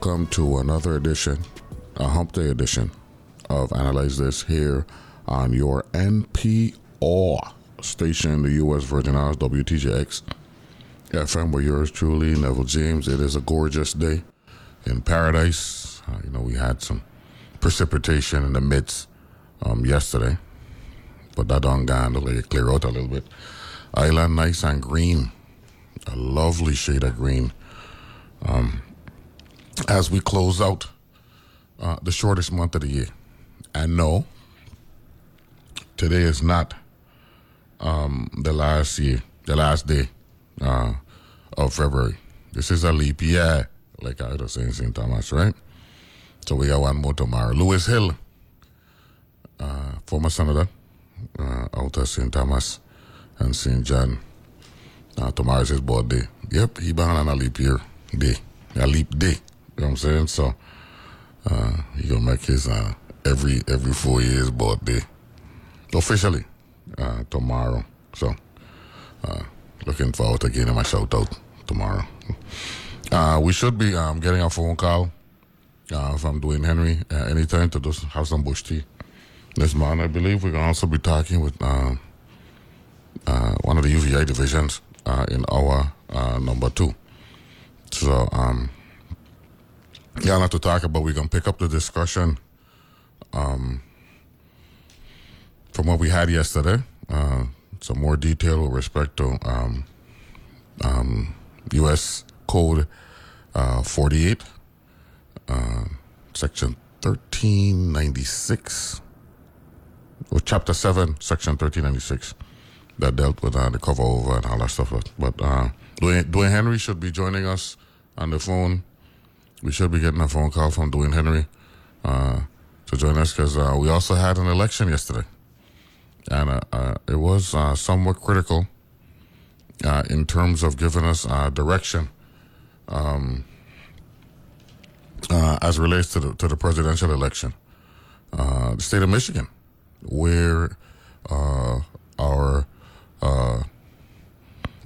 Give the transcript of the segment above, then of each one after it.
Welcome to another edition, a Hump Day edition of Analyze This here on your NPR station, in the U.S. Virgin Islands, WTJX FM, where yours truly, Neville James. It is a gorgeous day in paradise. Uh, you know, we had some precipitation in the midst um, yesterday, but that done gone let it clear out a little bit. Island nice and green a lovely shade of green. Um, as we close out uh, the shortest month of the year, and no, today is not um, the last year, the last day uh, of February. This is a leap year, like I was saying, St. Thomas, right? So we got one more tomorrow. Lewis Hill, uh, former senator uh, out of St. Thomas and St. John. Uh, tomorrow's his birthday. Yep, he born on a leap year day, a leap day. You know what I'm saying? So uh, he gonna make his uh, every every four years birthday officially uh, tomorrow. So uh, looking forward to getting my shout out tomorrow. Uh, we should be um, getting a phone call uh, from Dwayne Henry uh, anytime to just have some bush tea this morning. I believe we're gonna also be talking with uh, uh, one of the UVI divisions uh, in our uh, number two. So, um, yeah, not to talk about. We're gonna pick up the discussion um, from what we had yesterday. Uh, some more detail with respect to um, um, U.S. Code uh, 48, uh, Section 1396, or Chapter 7, Section 1396 that dealt with uh, the cover over and all that stuff. But uh, Dwayne, Dwayne Henry should be joining us on the phone. We should be getting a phone call from Dwayne Henry uh, to join us because uh, we also had an election yesterday. And uh, uh, it was uh, somewhat critical uh, in terms of giving us direction um, as relates to the, to the presidential election. The state of Michigan, where our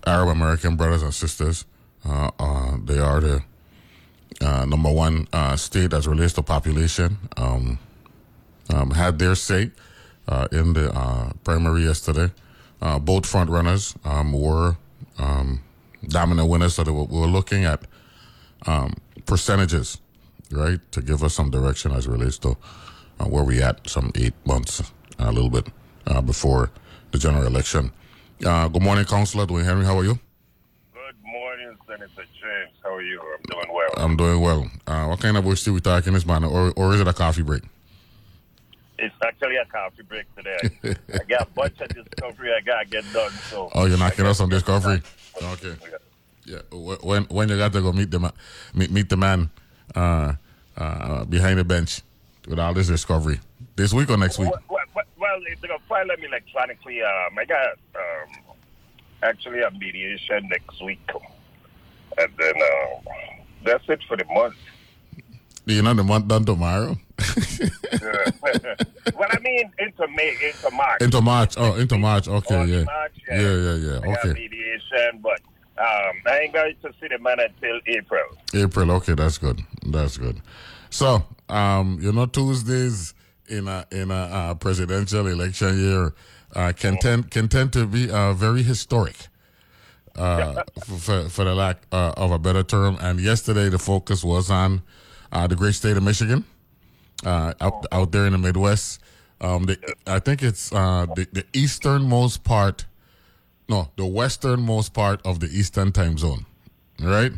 Arab American brothers and sisters. They are the uh, number one uh, state as relates to population. Um, um, had their say uh, in the uh, primary yesterday. Uh, both front runners um, were um, dominant winners, so were, we were looking at um, percentages, right, to give us some direction as relates to uh, where we at some eight months, a little bit before the general election. Good morning, Councillor Dwayne Henry. How are you? Good morning, Senator James. How are you? I'm doing well. I'm doing well. Uh, what kind of bush tea we talking this morning, or, or is it a coffee break? it's actually a coffee break today. I got a bunch of discovery I got to get done. So Oh, you're knocking us on discovery. Okay. Yeah. wh- When when you got to go meet the ma- meet, meet the man uh, uh, behind the bench with all this discovery this week or next week? Well, well, well, well, they're gonna file them electronically. Um, I got um, actually a mediation next week, and then uh, that's it for the month. You know the month done tomorrow? Yeah. well, I mean into May, into March. into March. Oh, into March. Okay. Oh, Yeah. March, Yeah. Yeah. Yeah. I got Okay. mediation, but um, I ain't going to see the man until April. April. Okay, that's good. That's good. So, um, you know, Tuesdays in a in a uh, presidential election year uh, can tend can tend to be uh, very historic. Uh, for for the lack uh, of a better term, and yesterday the focus was on uh, the great state of Michigan, uh, out out there in the Midwest. Um, the, I think it's uh, the the easternmost part, no, the westernmost part of the Eastern Time Zone, right?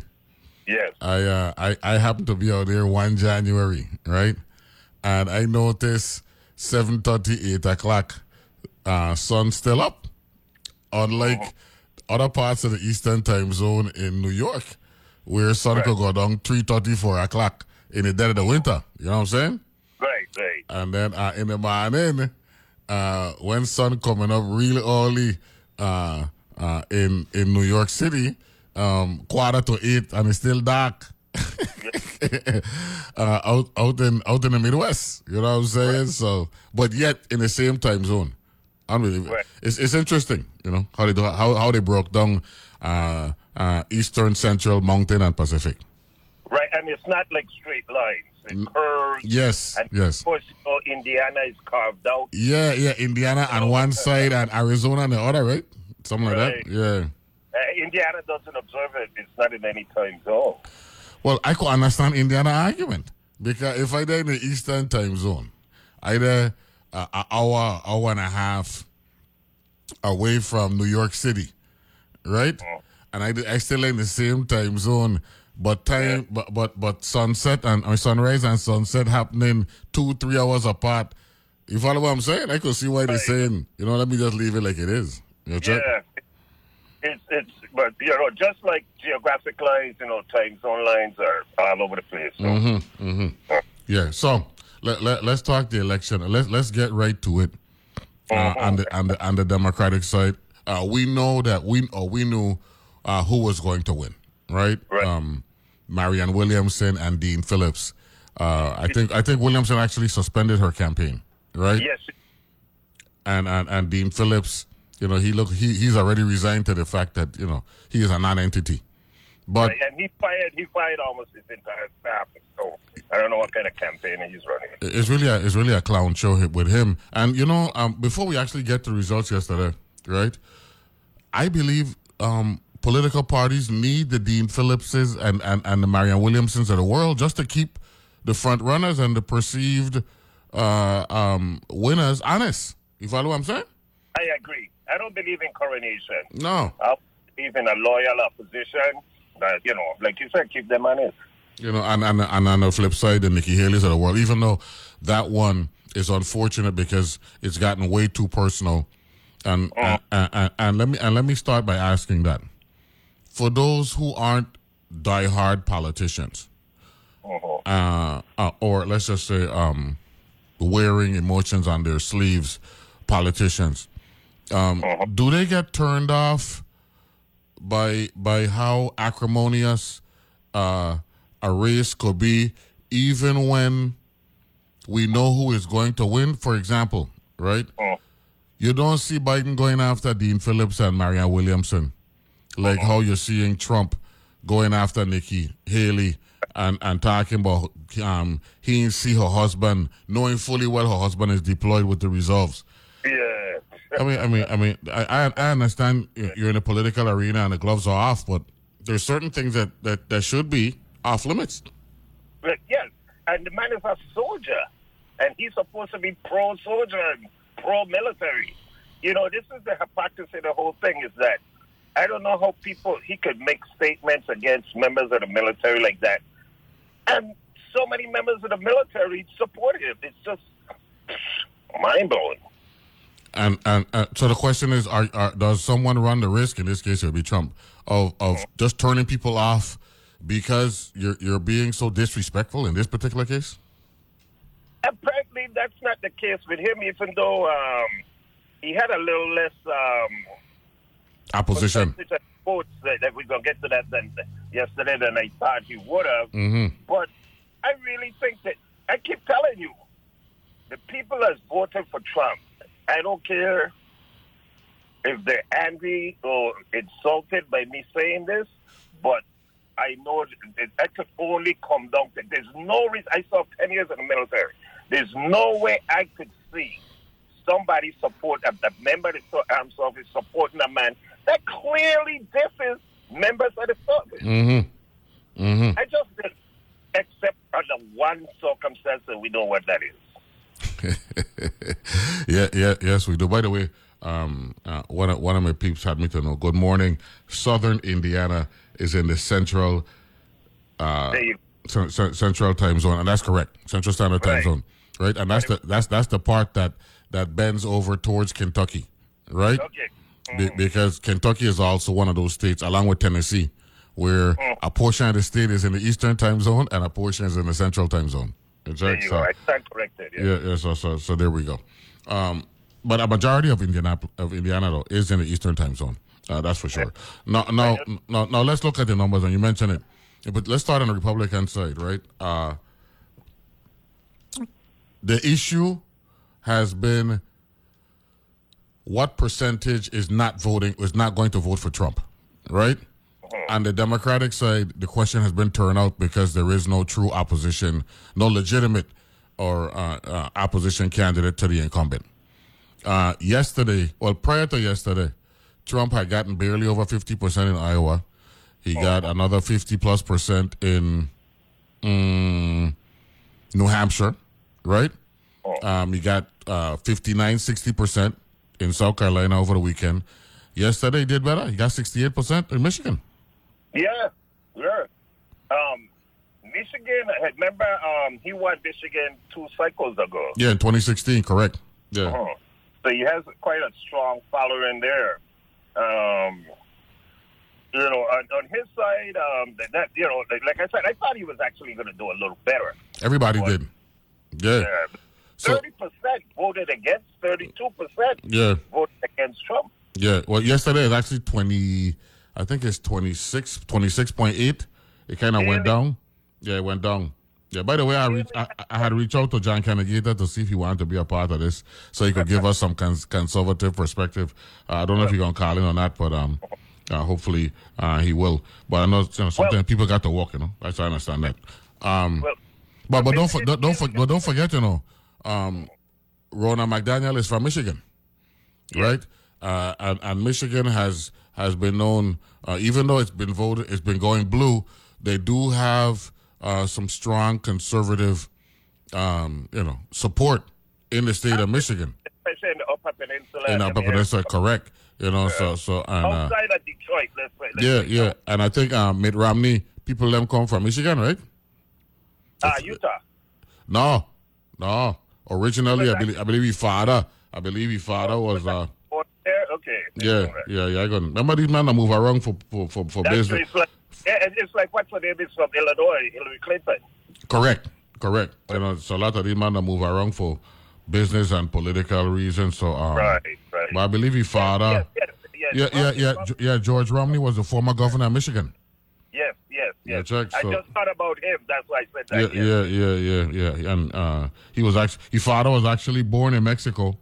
Yes. I uh I I happened to be out there one January, right? and I noticed seven thirty, eight o'clock, uh, sun still up. Unlike other parts of the Eastern Time Zone in New York, where sun could go down three thirty, four o'clock in the dead of the winter. You know what I'm saying? Right, right. And then uh, in the morning, uh, when sun coming up really early uh, uh, in in New York City, um, quarter to eight, and it's still dark. uh, out out in out in the Midwest, you know what I'm saying? So, but yet in the same time zone, unbelievable. Right. It's it's interesting, you know how they do how how they broke down uh, uh, Eastern, Central, Mountain, and Pacific. Right, and it's not like straight lines. It curves. Yes, And yes. of course, you know, Indiana is carved out. Yeah, yeah. Indiana on one side and Arizona on the other, right? Something like that. Yeah. Uh, Indiana doesn't observe it. It's not in any time zone. Well, I could understand Indiana argument because if I there in the Eastern time zone, either uh, an hour, hour and a half away from New York City, right? And I, I still in the same time zone, but time, but but but sunset and or sunrise and sunset happening two three hours apart. You follow what I'm saying? I could see why they're saying, you know, let me just leave it like it is. You know, check? Yeah. It's, it's, but, you know, just like geographic lines, you know, time zone lines are all over the place. So, Mm-hmm. Yeah. So let, let let's talk the election. Let's let's get right to it. Uh, on the on the on the Democratic side, uh, we know that we or we knew uh, who was going to win, right? Right. Um, Marianne Williamson and Dean Phillips. Uh, I think I think Williamson actually suspended her campaign, right? Yes, And and and Dean Phillips, you know, he look he he's already resigned to the fact that you know he is a non-entity. But and he fired, he fired almost his entire staff. So I don't know what kind of campaign he's running. it's really a, it's really a clown show with him. And you know, um, before we actually get the results yesterday, right? I believe um, political parties need the Dean Phillipses and, and, and the Marianne Williamsons of the world just to keep the front runners and the perceived uh, um, winners honest. You follow what I'm saying? I agree. I don't believe in coronation. No. I believe in a loyal opposition that, you know, like you said, keep them honest. You know, and, and, and on the flip side, the Nikki Haley's of the world, even though that one is unfortunate because it's gotten way too personal. And, and, and, and let me and let me start by asking that for those who aren't diehard politicians, Mhm. uh, uh, or let's just say um, wearing emotions on their sleeves, politicians, um, do they get turned off by by how acrimonious uh, a race could be, even when we know who is going to win? For example, right? Mhm. You don't see Biden going after Dean Phillips and Marianne Williamson, like how you're seeing Trump going after Nikki Haley and, and talking about um, he didn't see her husband, knowing fully well her husband is deployed with the reserves. Yeah. I mean, I mean, I mean, I, I I understand you're in a political arena and the gloves are off, but there's certain things that, that, that should be off limits. But yes, and the man is a soldier, and he's supposed to be pro soldier and pro military. You know, this is the hypocrisy. The whole thing is that I don't know how people he could make statements against members of the military like that, and so many members of the military support him. It's just mind blowing. And and uh, so the question is, are, are does someone run the risk? In this case, it would be Trump of of just turning people off because you're you're being so disrespectful in this particular case. Apparently, that's not the case with him. Even though um, he had a little less. Um, Opposition. votes that, that we're gonna get to that than yesterday than I thought he would have. hmm But I really think that I keep telling you, the people that's voted for Trump, I don't care if they're angry or insulted by me saying this, but I know that that could only come down to there's no reason. I saw 10 years in the military. There's no way I could see somebody support a, a member of the armed service supporting a man that clearly differs members of the service. hmm hmm I just did, except under one circumstance, and we know what that is. yeah, yeah, yes, we do. By the way, um, uh, one of, one of my peeps had me to know. Good morning. Southern Indiana is in the central uh, there you cen- cen- central time zone, and that's correct. Central Standard Time Right. Zone. right? And that's the that's that's the part that that bends over towards Kentucky, right? Okay. Be- mm. because Kentucky is also one of those states, along with Tennessee, where mm. a portion of the state is in the eastern time zone and a portion is in the central time zone. There Exactly. you So, stand corrected. Yeah. yeah, yeah. So, so, so there we go. Um, but a majority of Indianapolis, of Indiana, though, is in the eastern time zone. Uh, that's for sure. Now, now, now, now, let's look at the numbers, and you mentioned it. Yeah, But let's start on the Republican side, right? Uh, the issue has been what percentage is not voting is not going to vote for Trump, right? On the Democratic side, the question has been turned out because there is no true opposition, no legitimate or uh, uh, opposition candidate to the incumbent. Uh, yesterday, well, prior to yesterday, Trump had gotten barely over 50% in Iowa. He got another 50 plus percent in mm, New Hampshire, right? Um, he got uh, 59, 60% in South Carolina over the weekend. Yesterday, he did better. He got 68% in Michigan. Yeah, yeah. Um, Michigan, remember um, he won Michigan two cycles ago. Yeah, in 2016, correct. Yeah. Uh-huh. So he has quite a strong following there. Um, you know, on, on his side, um, that, that you know, like, I said, I thought he was actually going to do a little better. Everybody did. Yeah. Yeah. Thirty percent voted against. Thirty-two percent Yeah. voted against Trump. Yeah. Well, yesterday is actually 20, I think it's 26, 26.8. It kind of went down. Yeah, it went down. Yeah. By the way, I, I, I had reached out to John Kennedy to see if he wanted to be a part of this, so he could give us some cons- conservative perspective. Uh, I don't know if he's gonna call in or not, but um, uh, hopefully uh, he will. But I know, you know sometimes Well- people got to walk. You know, I I understand that. Um, Well, but but don't for, don't don't, for, but don't forget, you know, um, Ronna McDaniel is from Michigan, right? Uh, and, and Michigan has has been known, uh, even though it's been voted, it's been going blue. They do have uh, some strong conservative, um, you know, support in the state of Michigan. especially in the Upper Peninsula. In and Upper Peninsula, correct? You know, so so and uh, outside of Detroit. Let's say. let's yeah, yeah, and I think uh, Mitt Romney, people them come from Michigan, right? Ah, Utah. No, no. Originally, I believe I believe his father. I believe his father was uh Okay. yeah yeah yeah. I got remember these men that move around for for for, for business. Yeah, it's like what's her name is from Illinois, Hillary Clinton. Correct, correct. You know, so a lot of these men that move around for business and political reasons. So um, Right, right. But I believe his father. yes, yes, Yeah, yes. yeah, yeah, Romney- yeah. George Romney was the former governor of Michigan. Yes, yes, Yeah, yes. check, I just thought about him. That's why I said Yeah, that. yes. yeah, yeah, yeah, yeah. And uh, he was actually his father was actually born in Mexico,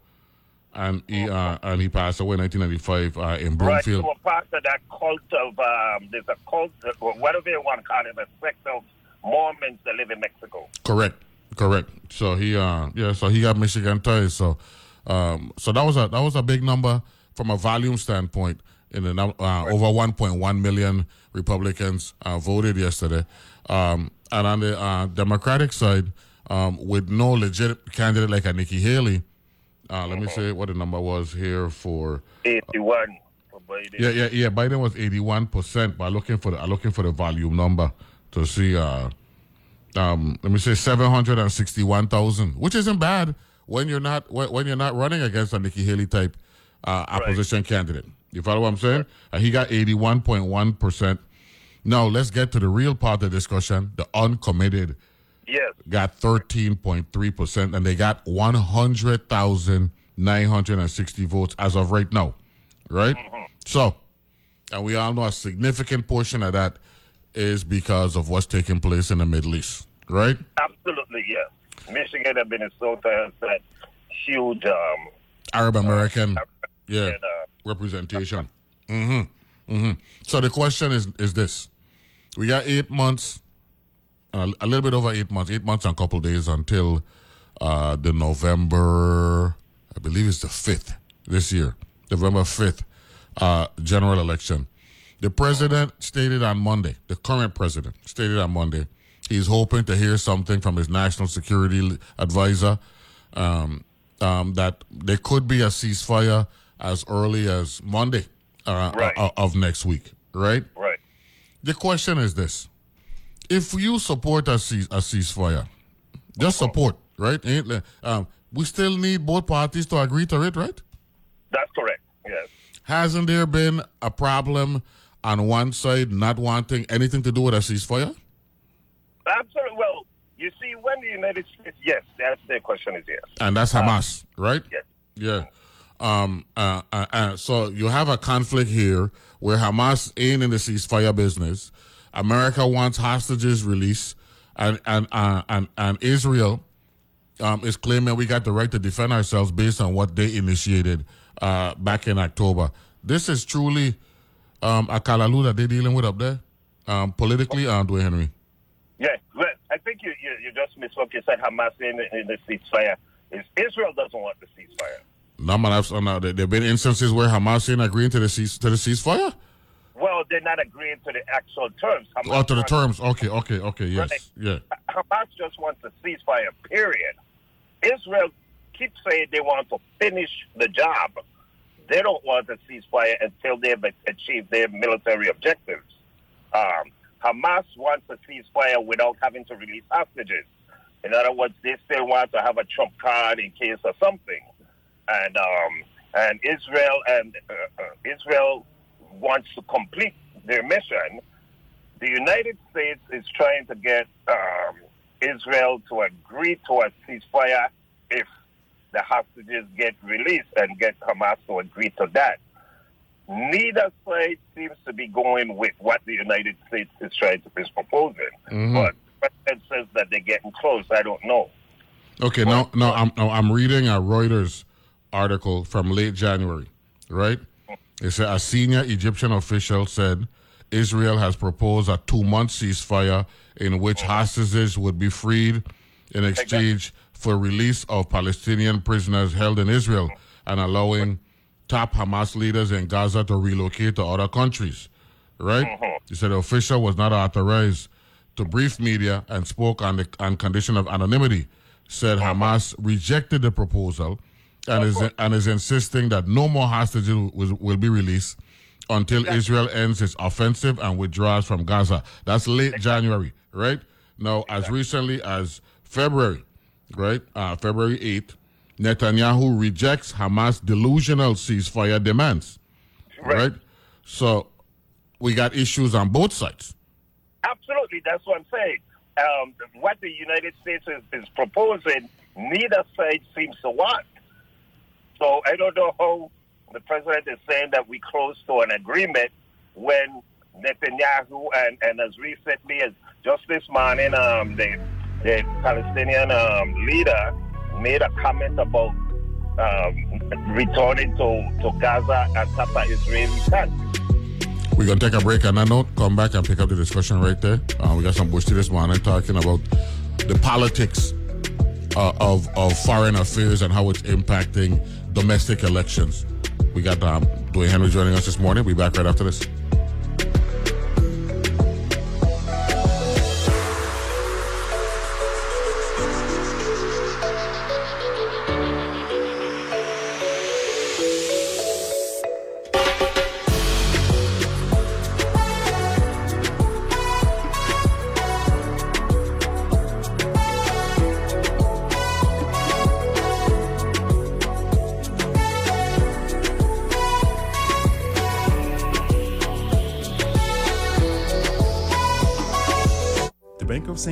and he uh, and he passed away in 1995 uh, in Right, Bloomfield. so a part of that cult of, um, there's a cult, whatever you want to call it, a sect of Mormons that live in Mexico. Correct, correct. So he, uh, yeah, so he got Michigan ties. So, um, so that was a that was a big number from a volume standpoint. In the uh, over 1.1 million Republicans uh, voted yesterday, um, and on the uh, Democratic side, um, with no legit candidate like a Nikki Haley. Uh, let me say what the number was here for 81 for Biden. yeah, yeah, yeah. Biden was eighty-one percent. But I'm looking for the I'm looking for the volume number to see. Uh, um, let me say seven hundred and sixty-one thousand, which isn't bad when you're not when, you're not running against a Nikki Haley type uh, opposition candidate. You follow what I'm saying? Uh, he got eighty-one point one percent. Now let's get to the real part of the discussion. The uncommitted Yes. got 13.3%, and they got 100,960 votes as of right now, right? So, and we all know a significant portion of that is because of what's taking place in the Middle East, right? Absolutely, yes. Michigan and Minnesota has that huge, um, Arab American, yeah, and, uh, representation. hmm hmm So the question is is this: We got eight months, a little bit over eight months, eight months and a couple days until uh, the November, I believe it's the fifth this year, November fifth, uh, general election. The president stated on Monday, the current president stated on Monday, he's hoping to hear something from his national security advisor um, um, that there could be a ceasefire as early as Monday uh, Right. of next week, right? right. The question is this: If you support a, cease, a ceasefire, just support, right? Um, we still need both parties to agree to it, right? That's correct. Yes. Hasn't there been a problem on one side not wanting anything to do with a ceasefire? Absolutely. Well, you see, when the United States, yes, that's the question is yes. And that's Hamas, right? Yes. Yeah. Um, uh, uh, uh, so you have a conflict here where Hamas ain't in the ceasefire business. America wants hostages released, and and uh, and and Israel um, is claiming we got the right to defend ourselves based on what they initiated uh, back in October. This is truly um, a kalalu that they're dealing with up there, um, politically, uh, Dwayne Henry. Yeah, well, I think you, you, you just misspoke. You said Hamas in, in the ceasefire. Is Israel doesn't want the ceasefire. No, man, I've, no, there have been instances where Hamas ain't agreeing to the cease, to the ceasefire. Well, they're not agreeing to the actual terms. Hamas Oh, to the terms. Okay, okay, okay. Yes, Right. yeah. Hamas just wants a ceasefire, period. Israel keeps saying they want to finish the job. They don't want a ceasefire until they've achieved their military objectives. Um, Hamas wants a ceasefire without having to release hostages. In other words, they still want to have a trump card in case of something. And um, and Israel and uh, uh, Israel wants to complete their mission the United States is trying to get um, Israel to agree to a ceasefire if the hostages get released and get Hamas to agree to that. Neither side seems to be going with what the United States is trying to is proposing. But the president says that they're getting close. I don't know. Okay, no, no, I'm no, I'm reading a Reuters article from late January, right? It said a senior Egyptian official said Israel has proposed a two-month ceasefire in which hostages would be freed in exchange for release of Palestinian prisoners held in Israel and allowing top Hamas leaders in Gaza to relocate to other countries, right? He said the official was not authorized to brief media and spoke on the on condition of anonymity. Said Hamas rejected the proposal and is and is insisting that no more hostages will, will be released until Israel ends its offensive and withdraws from Gaza. That's late January, right? Now, as recently as February, right? Uh, February 8th, Netanyahu rejects Hamas delusional ceasefire demands, Right. right? So we got issues on both sides. Absolutely, that's what I'm saying. Um, what the United States is, is proposing, neither side seems to want. So I don't know how the president is saying that we close to an agreement when Netanyahu and, and as recently as just this morning, um, the, the Palestinian um, leader made a comment about um, returning to, to Gaza and of Israeli tanks. We're going to take a break on that note, come back and pick up the discussion right there. Uh, we got some Bush this morning talking about the politics uh, of, of foreign affairs and how it's impacting domestic elections. We got um, Dwayne Henry joining us this morning. We'll be back right after this.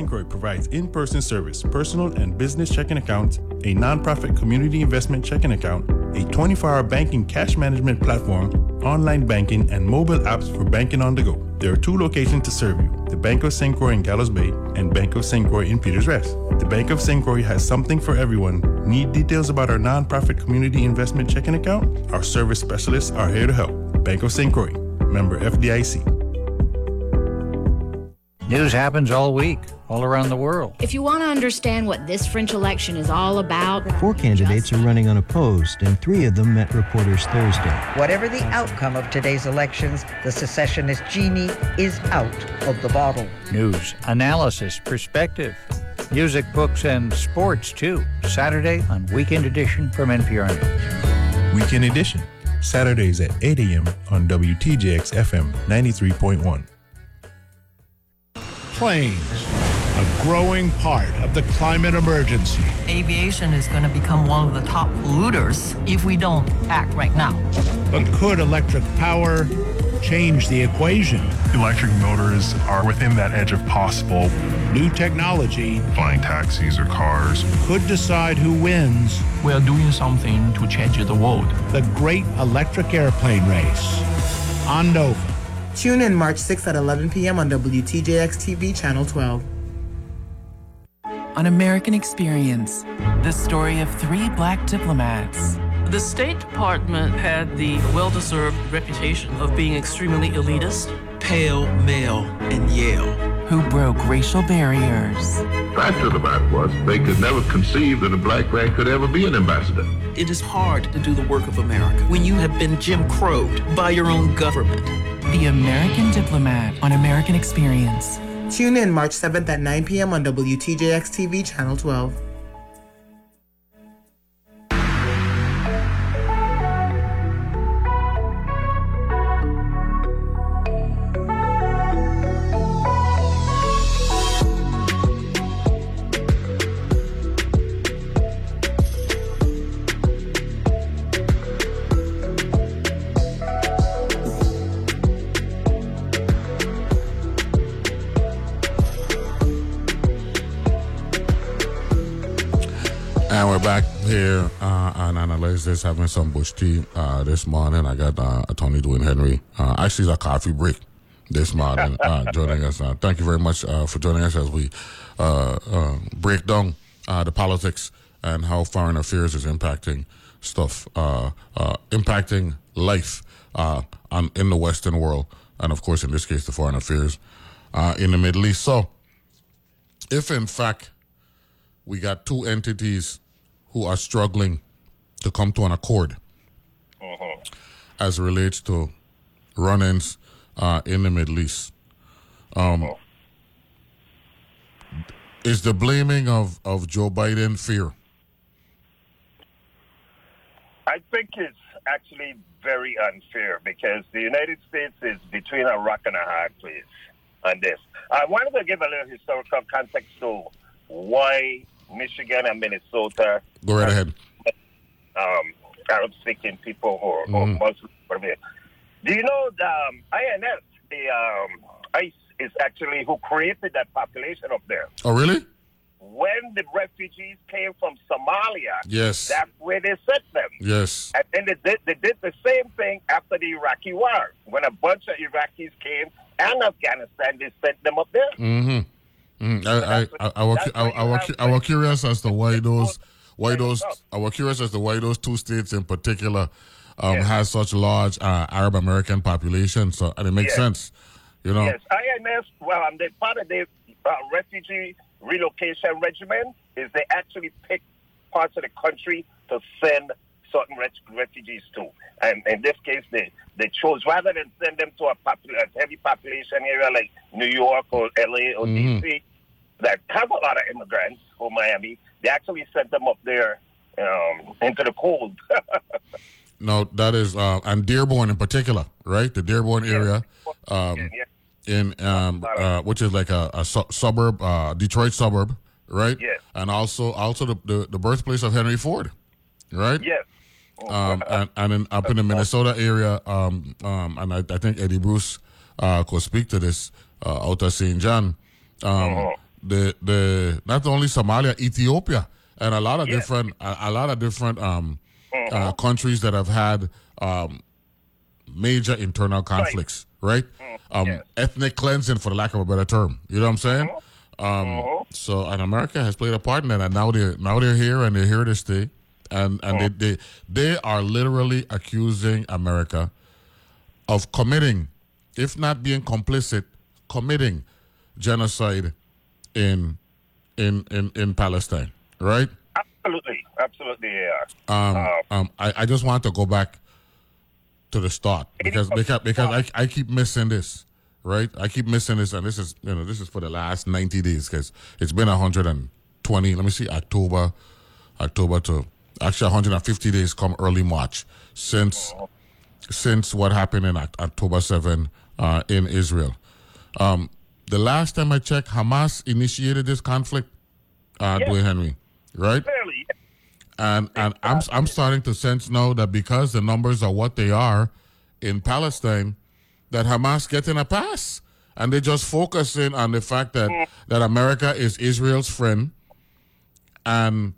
St. Croix provides in person service, personal and business checking accounts, a nonprofit community investment checking account, a 24 hour banking cash management platform, online banking, and mobile apps for banking on the go. There are two locations to serve you the Bank of St. Croix in Gallows Bay and Bank of St. Croix in Peters Rest. The Bank of St. Croix has something for everyone. Need details about our nonprofit community investment checking account? Our service specialists are here to help. Bank of St. Croix, member FDIC. News happens all week, all around the world. If you want to understand what this French election is all about, Four candidates are running unopposed, and three of them met reporters Thursday. Whatever the outcome of today's elections, the secessionist genie is out of the bottle. News, analysis, perspective, music, books, and sports, too. Saturday on Weekend Edition from NPR News. Weekend Edition, Saturdays at 8 a.m. on WTJX FM 93.1. Planes, a growing part of the climate emergency. Aviation is going to become one of the top polluters if we don't act right now. But could electric power change the equation? Electric motors are within that edge of possible. New technology, flying taxis or cars, could decide who wins. We are doing something to change the world. The great electric airplane race on Nova. Tune in March 6th at 11 p.m. on WTJX TV, Channel 12. On American Experience, the story of three black diplomats. The State Department had the well deserved reputation of being extremely elitist, pale, male, and Yale. Who broke racial barriers. Fact of the matter was, they could never conceive that a black man could ever be an ambassador. It is hard to do the work of America when you have been Jim Crowed by your own government. The American Diplomat on American Experience. Tune in March 7th at 9 p.m. on WTJX TV, Channel 12. Analyze This, having some bush tea uh, this morning. I got uh, Attorney Dwayne Henry. Uh, actually, it's a coffee break this morning uh, joining us. Uh, thank you very much uh, for joining us as we break down uh, the politics and how foreign affairs is impacting stuff, uh, uh, impacting life uh, on, in the Western world, and of course, in this case, the foreign affairs uh, in the Middle East. So, if in fact we got two entities who are struggling to come to an accord as it relates to run-ins uh, in the Middle East. Um, Is the blaming of, of Joe Biden fear? I think it's actually very unfair because the United States is between a rock and a hard place on this. I wanted to give a little historical context to why Michigan and Minnesota. Go right ahead. Um, Arab speaking people or, or Mhm. Muslims. whatever. Do you know the um, INS, the um, ICE, is actually who created that population up there? Oh, really? When the refugees came from Somalia, Yes. that's where they sent them. Yes. And then they did, they did the same thing after the Iraqi war. When a bunch of Iraqis came and Afghanistan, they sent them up there. Mm-hmm. Mm. I, I, I, I, was, I, I, was, I was curious as to why those, why those, I was curious as to why those two states in particular um, has such large uh, Arab American population. So, and it makes Yes. sense, you know. Yes, INS, well, um, they part of the uh, refugee relocation regimen is they actually pick parts of the country to send certain refugees to. And in this case, they, they chose rather than send them to a, popul- a heavy population area like New York or LA or Mhm. DC that have a lot of immigrants or Miami, they actually sent them up there um, into the cold. No, that is, uh, and Dearborn in particular, right? The Dearborn area, um, in um, uh, which is like a, a su- suburb, uh, Detroit suburb, right? Yes. And also, also the, the, the birthplace of Henry Ford, right? yes. Um, and and in, up in the Minnesota area, um, um, and I, I think Eddie Bruce uh, could speak to this uh, out of St. John. Um, The the not only Somalia, Ethiopia, and a lot of different a, a lot of different um, uh, countries that have had um, major internal conflicts, right? Um, Ethnic cleansing, for the lack of a better term. You know what I'm saying? Um, So, and America has played a part in that, and now they're now they're here and they're here to stay, and and they, they they are literally accusing America of committing, if not being complicit, committing genocide in in in in Palestine, right? Absolutely. Absolutely, yeah. are. Um, um, I, I just want to go back to the start because because because I, I keep missing this, right? I keep missing this, and this is you know this is for the last ninety days because it's been hundred and twenty. Let me see, October, October to actually hundred and fifty days come early March since since what happened in October seven uh, in Israel. Um, the last time I checked, Hamas initiated this conflict. Uh, Yes. Dwayne Henry, right? Clearly, And and I'm I'm starting to sense now that because the numbers are what they are in Palestine, that Hamas getting a pass, and they're just focusing on the fact that that America is Israel's friend, and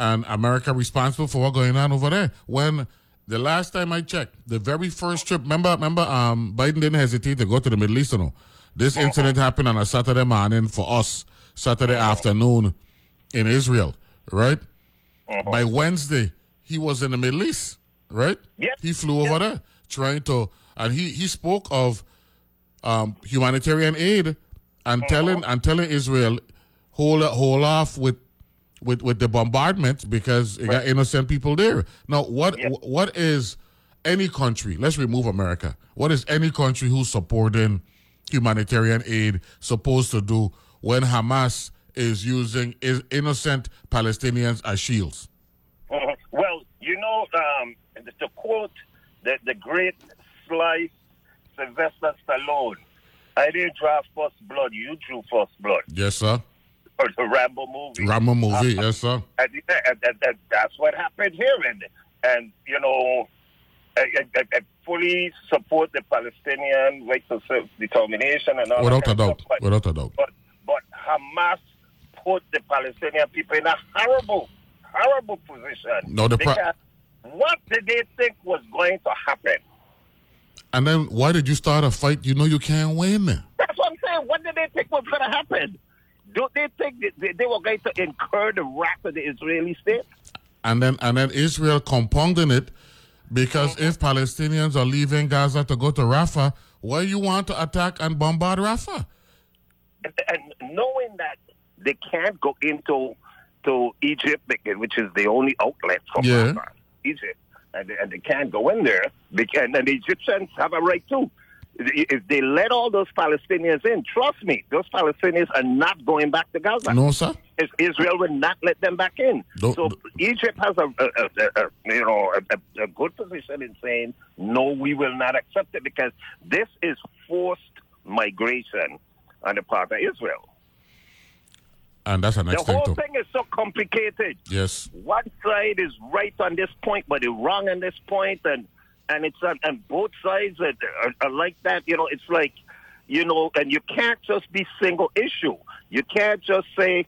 and America responsible for what's going on over there. When the last time I checked, the very first trip, remember remember um Biden didn't hesitate to go to the Middle East. You know, this incident happened on a Saturday morning for us, Saturday uh-huh. afternoon in Israel, right? Uh-huh. By Wednesday, he was in the Middle East, right? Yeah. He flew over there trying to, and he he spoke of um, humanitarian aid and uh-huh. telling and telling Israel hold hold off with with with the bombardment because you got innocent people there. Now, what what is any country? Let's remove America. What is any country who's supporting humanitarian aid supposed to do when Hamas is using is innocent Palestinians as shields? Mhm. Well, you know, um, to quote the, the great Sly Sylvester Stallone, I didn't draw first blood, you drew first blood. Yes, sir. Or the Rambo movie. Rambo movie. Uh, yes, sir. And, and, and, and that's what happened here. And, and you know, I, I, I fully support the Palestinian right to self determination and all Without that a doubt. stuff, but- Without a doubt. But, but Hamas put the Palestinian people in a horrible, horrible position. No, the pro- what did they think was going to happen? And then why did you start a fight? You know you can't win. That's what I'm saying. What did they think was going to happen? Do they think they, they were going to incur the wrath of the Israeli state? And then and then Israel compounding it because if Palestinians are leaving Gaza to go to Rafah, why you want to attack and bombard Rafah? and, and knowing that they can't go into to Egypt, which is the only outlet for Yeah. Rafah, Egypt, and, and they can't go in there, because, and the Egyptians have a right too. If they let all those Palestinians in, trust me, those Palestinians are not going back to Gaza. No, sir. Israel will not let them back in. Don't- so Egypt has a, a, a, a you know a, good position in saying no, we will not accept it because this is forced migration on the part of Israel. And that's the The next thing whole thing is so complicated. Yes. One side is right on this point, but they're wrong on this point, and and it's on, and both sides are, are, are like that. You know, it's like you know, and you can't just be single issue. You can't just say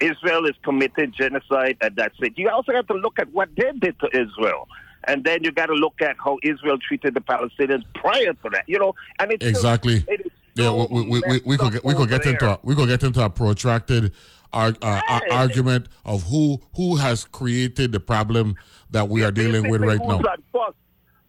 Israel is committing genocide and that's it. You also have to look at what they did to Israel. And then you got to look at how Israel treated the Palestinians prior to that, you know. And it's Exactly. it is Yeah, so we, we, we, we could get, we could get into a, we could get into a protracted ar- uh, ar- argument of who who has created the problem that we are dealing with right now. First,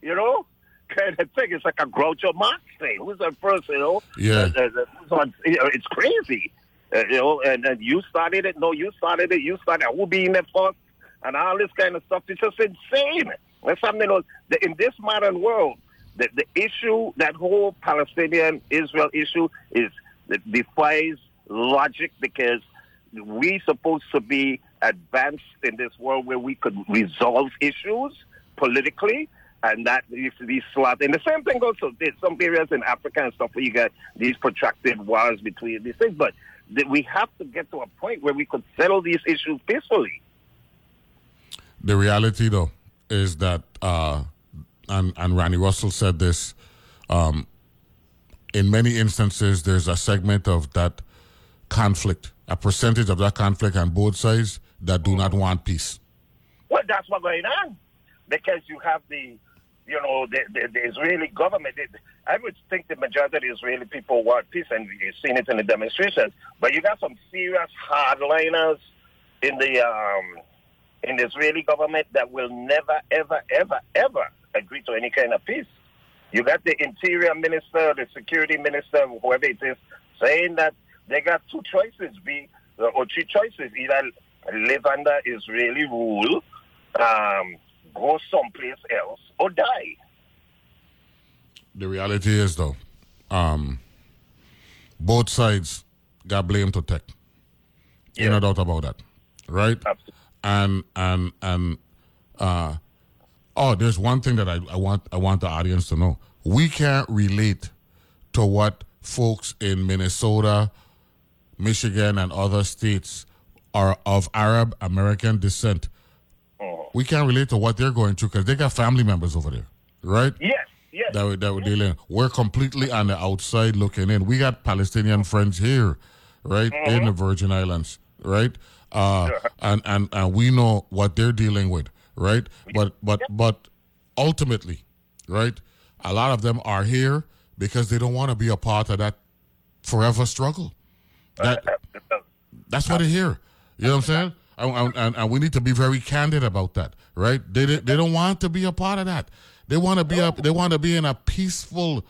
you know? Kind of thing. It's like a Groucho Marx thing. Who's on first, you know? Yeah. Uh, uh, who's on, you know, it's crazy. Uh, you know, and, and you started it. No, you started it. You started it. Who in there first? And all this kind of stuff. It's just insane. That's something, you know, the, in this modern world, the, the issue, that whole Palestinian Israel issue, is it defies logic because we supposed to be advanced in this world where we could resolve issues politically and that used to be slot. And the same thing goes to there's some areas in Africa and stuff where you get these protracted wars between these things. But that we have to get to a point where we could settle these issues peacefully. The reality, though, is that, uh, and and Randy Russell said this. Um, in many instances, there's a segment of that conflict, a percentage of that conflict on both sides that do not want peace. Well, that's what's going on because you have the, you know, the, the, the Israeli government. It, I would think the majority of Israeli people want peace, and you've seen it in the demonstrations. But you got some serious hardliners in the um, in the Israeli government that will never, ever, ever, ever agree to any kind of peace. You got the interior minister, the security minister, whoever it is, saying that they got two choices, be uh, or three choices: either live under Israeli rule, um, go someplace else, or die. The reality is, though, um, both sides got blame to take. Yeah. No doubt about that, right? Absolutely. And and and uh, oh, there's one thing that I, I want I want the audience to know. We can't relate to what folks in Minnesota, Michigan, and other states are of Arab American descent, we can't relate to what they're going through because they got family members over there, right? Yes, yes. That we, that we're dealing. We're completely on the outside looking in. We got Palestinian friends here, right, in the Virgin Islands, right? Uh, and, and and we know what they're dealing with, right? But but but ultimately, right? A lot of them are here because they don't want to be a part of that forever struggle. That, that's why they're here. You know what I'm saying? And, and, and we need to be very candid about that, right? They they they don't want to be a part of that. They want to be a they want to be in a peaceful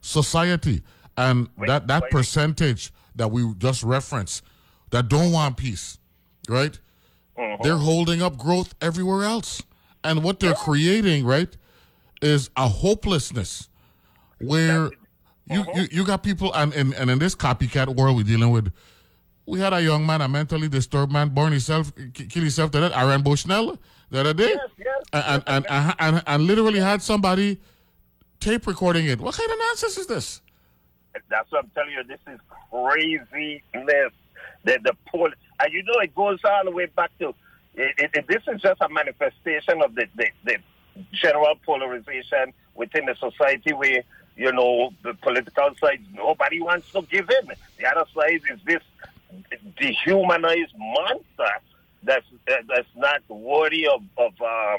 society, and that that percentage that we just referenced that don't want peace, right? Uh-huh. They're holding up growth everywhere else, and what they're creating, right, is a hopelessness where you, uh-huh. you you got people and, and and in this copycat world we're dealing with we had a young man, a mentally disturbed man, born himself, kill himself to that, Aaron Bushnell, the other day. And, and, and, and, and literally had somebody tape recording it. What kind of nonsense is this? That's what I'm telling you. This is craziness. The, the poll, and you know, it goes all the way back to it, it, it- this is just a manifestation of the, the, the general polarization within the society where, you know, the political side, nobody wants to give in. The other side is this dehumanized monster that's, that's not worthy of, of um,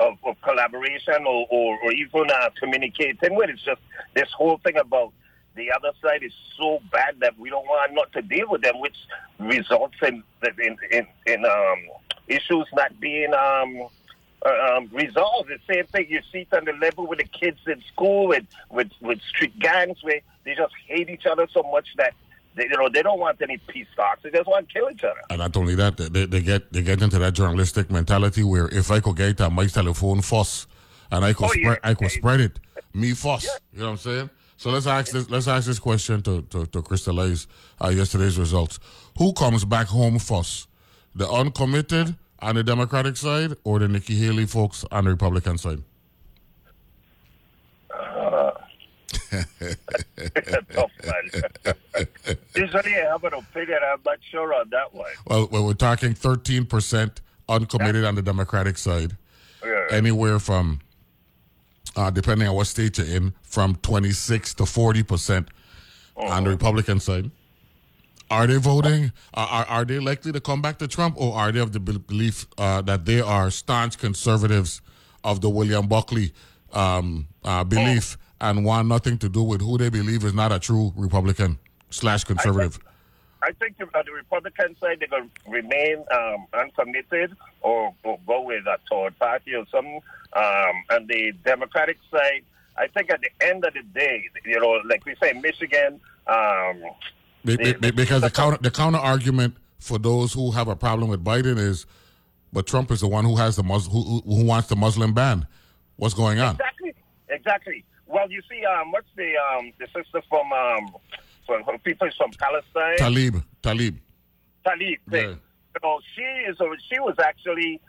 of, of collaboration or, or, or even uh, communicating with. It's just this whole thing about the other side is so bad that we don't want not to deal with them, which results in in in, in um, issues not being um, uh, um, resolved. The same thing you see it on the level with the kids in school, with with, with street gangs, where they just hate each other so much that. They, you know, they don't want any peace talks. They just want to kill each other. And not only that, they, they get they get into that journalistic mentality where if I could get a my telephone fuss and I could Oh, spread yeah. I could spread it, me fuss. You know what I'm saying? So let's ask this let's ask this question to to, to crystallize uh, yesterday's results. Who comes back home first? The uncommitted on the Democratic side or the Nikki Haley folks on the Republican side? Uh, tough man. Usually I have an opinion. I'm not sure on that one. Well, well we're talking 13% uncommitted on the Democratic side. Yeah. Anywhere from, uh, depending on what state you're in, from 26 to 40% on the Republican side. Are they voting? Are, are, are they likely to come back to Trump, or are they of the belief uh, that they are staunch conservatives of the William Buckley um, uh, belief and want nothing to do with who they believe is not a true Republican slash conservative? I think on the Republican side, they're going to remain um, uncommitted or, or go with a third party or something. Um, and the Democratic side, I think at the end of the day, you know, like we say, Michigan. Um, Be- be- be- because the counter the counter argument for those who have a problem with Biden is, but Trump is the one who has the Mus- who who wants the Muslim ban. What's going on? Exactly, exactly. Well, you see, um, what's the um, the sister from um, from, from people from Palestine? Talib, Talib. Talib. Yeah. You know, she is. She was actually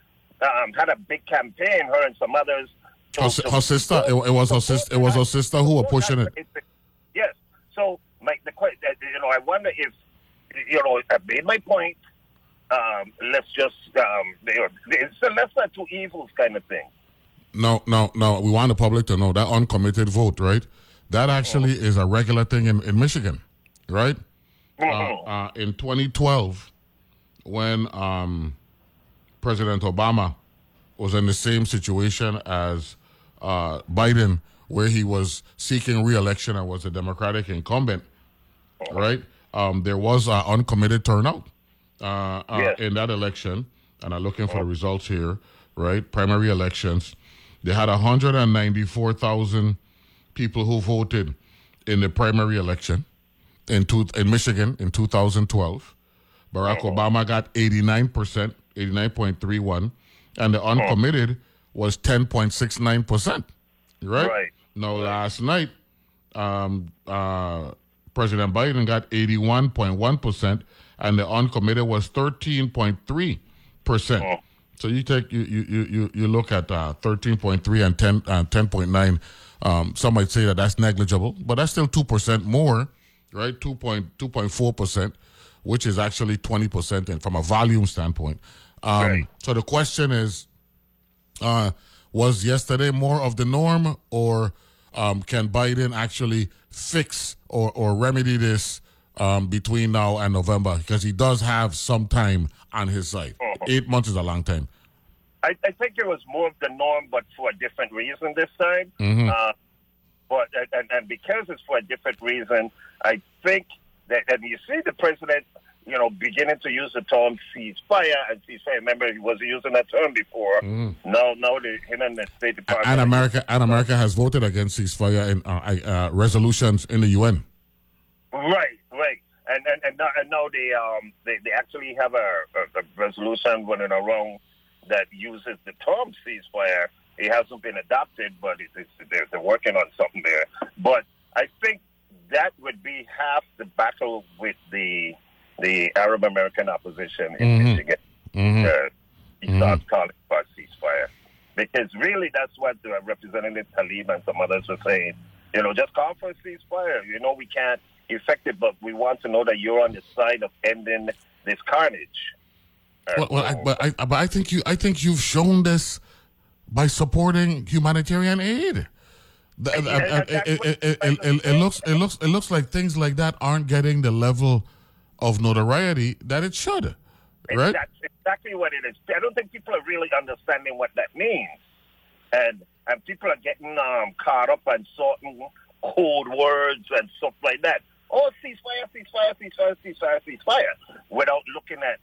um, had a big campaign. Her and some others. Her, her sister, it, it was her sister. It was her sister who were pushing it. Yes. So, like the question, you know, I wonder if, you know, I made my point. Um, let's just, um, you know, it's a lesser two evils kind of thing. No, no, no. We want the public to know that uncommitted vote, right? That actually is a regular thing in, in Michigan, right? Uh, uh, in 2012, when um, President Obama was in the same situation as uh, Biden, where he was seeking re-election and was a Democratic incumbent, right? Um, there was an uncommitted turnout uh, uh, in that election, and I'm looking for the results here, right? Primary elections. They had 194,000 people who voted in the primary election in two, in Michigan in 2012. Barack Obama got 89%, 89.31, and the uncommitted was 10.69%. Right? Right. Now, last night, um, uh, President Biden got 81.1%, and the uncommitted was 13.3%. So you take you you you you, look at uh, 13.3 and 10 uh, 10.9. Um, some might say that that's negligible, but that's still two percent more right? 2.2.4%, which is actually 20% and from a volume standpoint. Um, Right. So the question is, uh, was yesterday more of the norm, or um, can Biden actually fix or, or remedy this um, between now and November? Because he does have some time on his side. Eight months is a long time. I, I think it was more of the norm, but for a different reason this time. Mhm. Uh, but and, and because it's for a different reason, I think that and you see the president, you know, beginning to use the term ceasefire and ceasefire. Remember, he wasn't using that term before. Mhm. Now, now the him and the State Department. And America and America has voted against ceasefire in uh, uh, resolutions in the UN. Right, right. And and, and, now, and now they um they, they actually have a, a, a resolution running around that uses the term ceasefire. It hasn't been adopted, but it, it's, they're, they're working on something there. But I think that would be half the battle with the the Arab American opposition in Mhm. Michigan. Mhm. Uh, he starts calling for a ceasefire because really that's what the Representative Talib and some others were saying. You know, just call for a ceasefire. You know, we can't effect it, but we want to know that you're on the side of ending this carnage. Well, well I, but I, but I think you, I think you've shown this by supporting humanitarian aid. The- uh, uh, it, it- it- it- it- it looks, it looks, it looks like things like that aren't getting the level of notoriety that it should, right? That's exactly what it is. I don't think people are really understanding what that means, and and people are getting um, caught up on certain code words and stuff like that. Oh, ceasefire, ceasefire, ceasefire, ceasefire, ceasefire, without looking at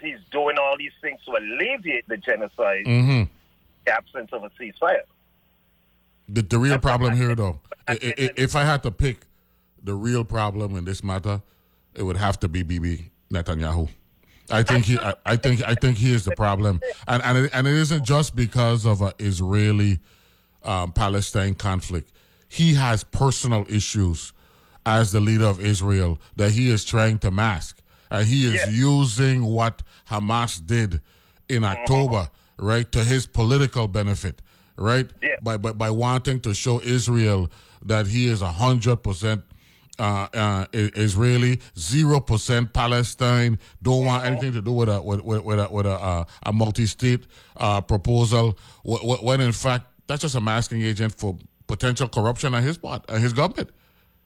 he's doing all these things to alleviate the genocide, mm-hmm. the absence of a ceasefire. The, the real problem here, though, i- i- i- if I had to pick the real problem in this matter, it would have to be Bibi Netanyahu. I think he, I, I think, I think he is the problem, and and it, and it isn't just because of a Israeli um, Palestine conflict. He has personal issues as the leader of Israel that he is trying to mask, and he is using what Hamas did in October, right, to his political benefit, right, by, by by wanting to show Israel that he is a hundred percent uh, uh, Israeli, zero percent Palestine. Don't want anything to do with a with, with, with a with a, uh, a multi-state uh, proposal. wh- wh- When in fact that's just a masking agent for potential corruption on his part, uh, his government.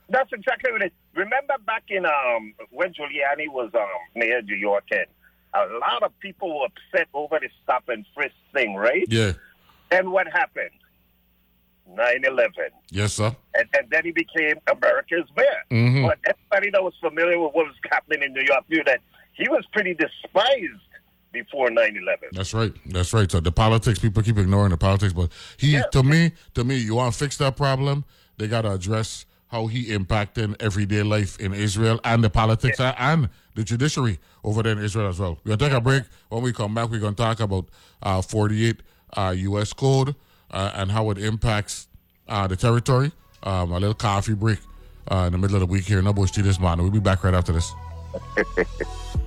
That's exactly what it is. Remember back in um when Giuliani was um mayor of New York, and a lot of people were upset over the stop and frisk thing, right? Yeah. And what happened? 9-11. Yes, sir. And, and then he became America's mayor. Mhm. But everybody that was familiar with what was happening in New York knew that he was pretty despised before 9-11. That's right. That's right. So the politics, people keep ignoring the politics, but he, to me, to me, you want to fix that problem, they got to address how he impacting everyday life in Israel and the politics a- and the judiciary over there in Israel as well. We're gonna take a break. When we come back, we're gonna talk about uh, 48 uh, U.S. code uh, and how it impacts uh, the territory. Um, a little coffee break uh, in the middle of the week here No Tea this morning. We'll be back right after this.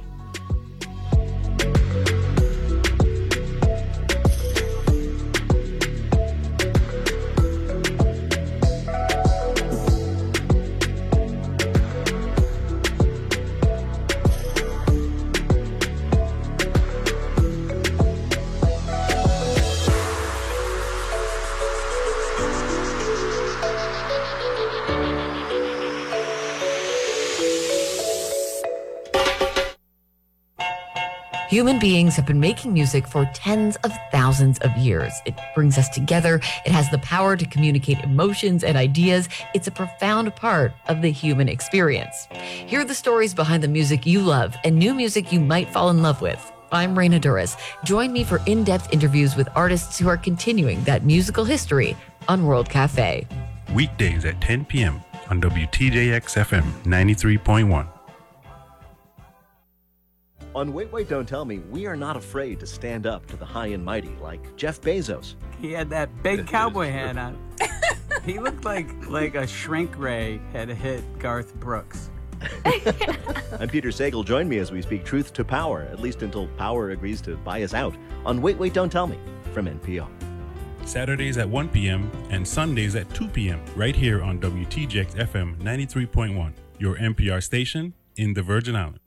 Human beings have been making music for tens of thousands of years. It brings us together. It has the power to communicate emotions and ideas. It's a profound part of the human experience. Hear the stories behind the music you love and new music you might fall in love with. I'm Raina Douris. Join me for in depth interviews with artists who are continuing that musical history on World Cafe. Weekdays at 10 p.m. on WTJX FM 93.1. On Wait, Wait, Don't Tell Me, we are not afraid to stand up to the high and mighty like Jeff Bezos. He had that big cowboy hat on. he looked like like a shrink ray had hit Garth Brooks. I'm Peter Sagal. Join me as we speak truth to power, at least until power agrees to buy us out, on Wait, Wait, Don't Tell Me from NPR. Saturdays at 1 p.m. and Sundays at 2 p.m. right here on WTJX FM 93.1. your NPR station in the Virgin Islands.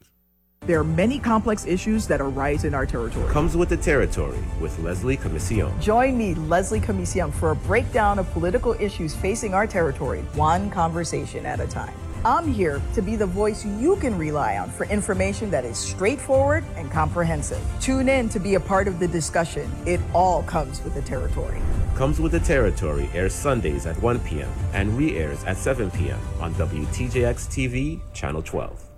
There are many complex issues that arise in our territory. Comes with the territory with Leslie Comissiong. Join me, Leslie Comissiong, for a breakdown of political issues facing our territory, one conversation at a time. I'm here to be the voice you can rely on for information that is straightforward and comprehensive. Tune in to be a part of the discussion. It all comes with the territory. Comes with the Territory airs Sundays at 1 p.m. and re airs at 7 p.m. on WTJX TV, Channel 12.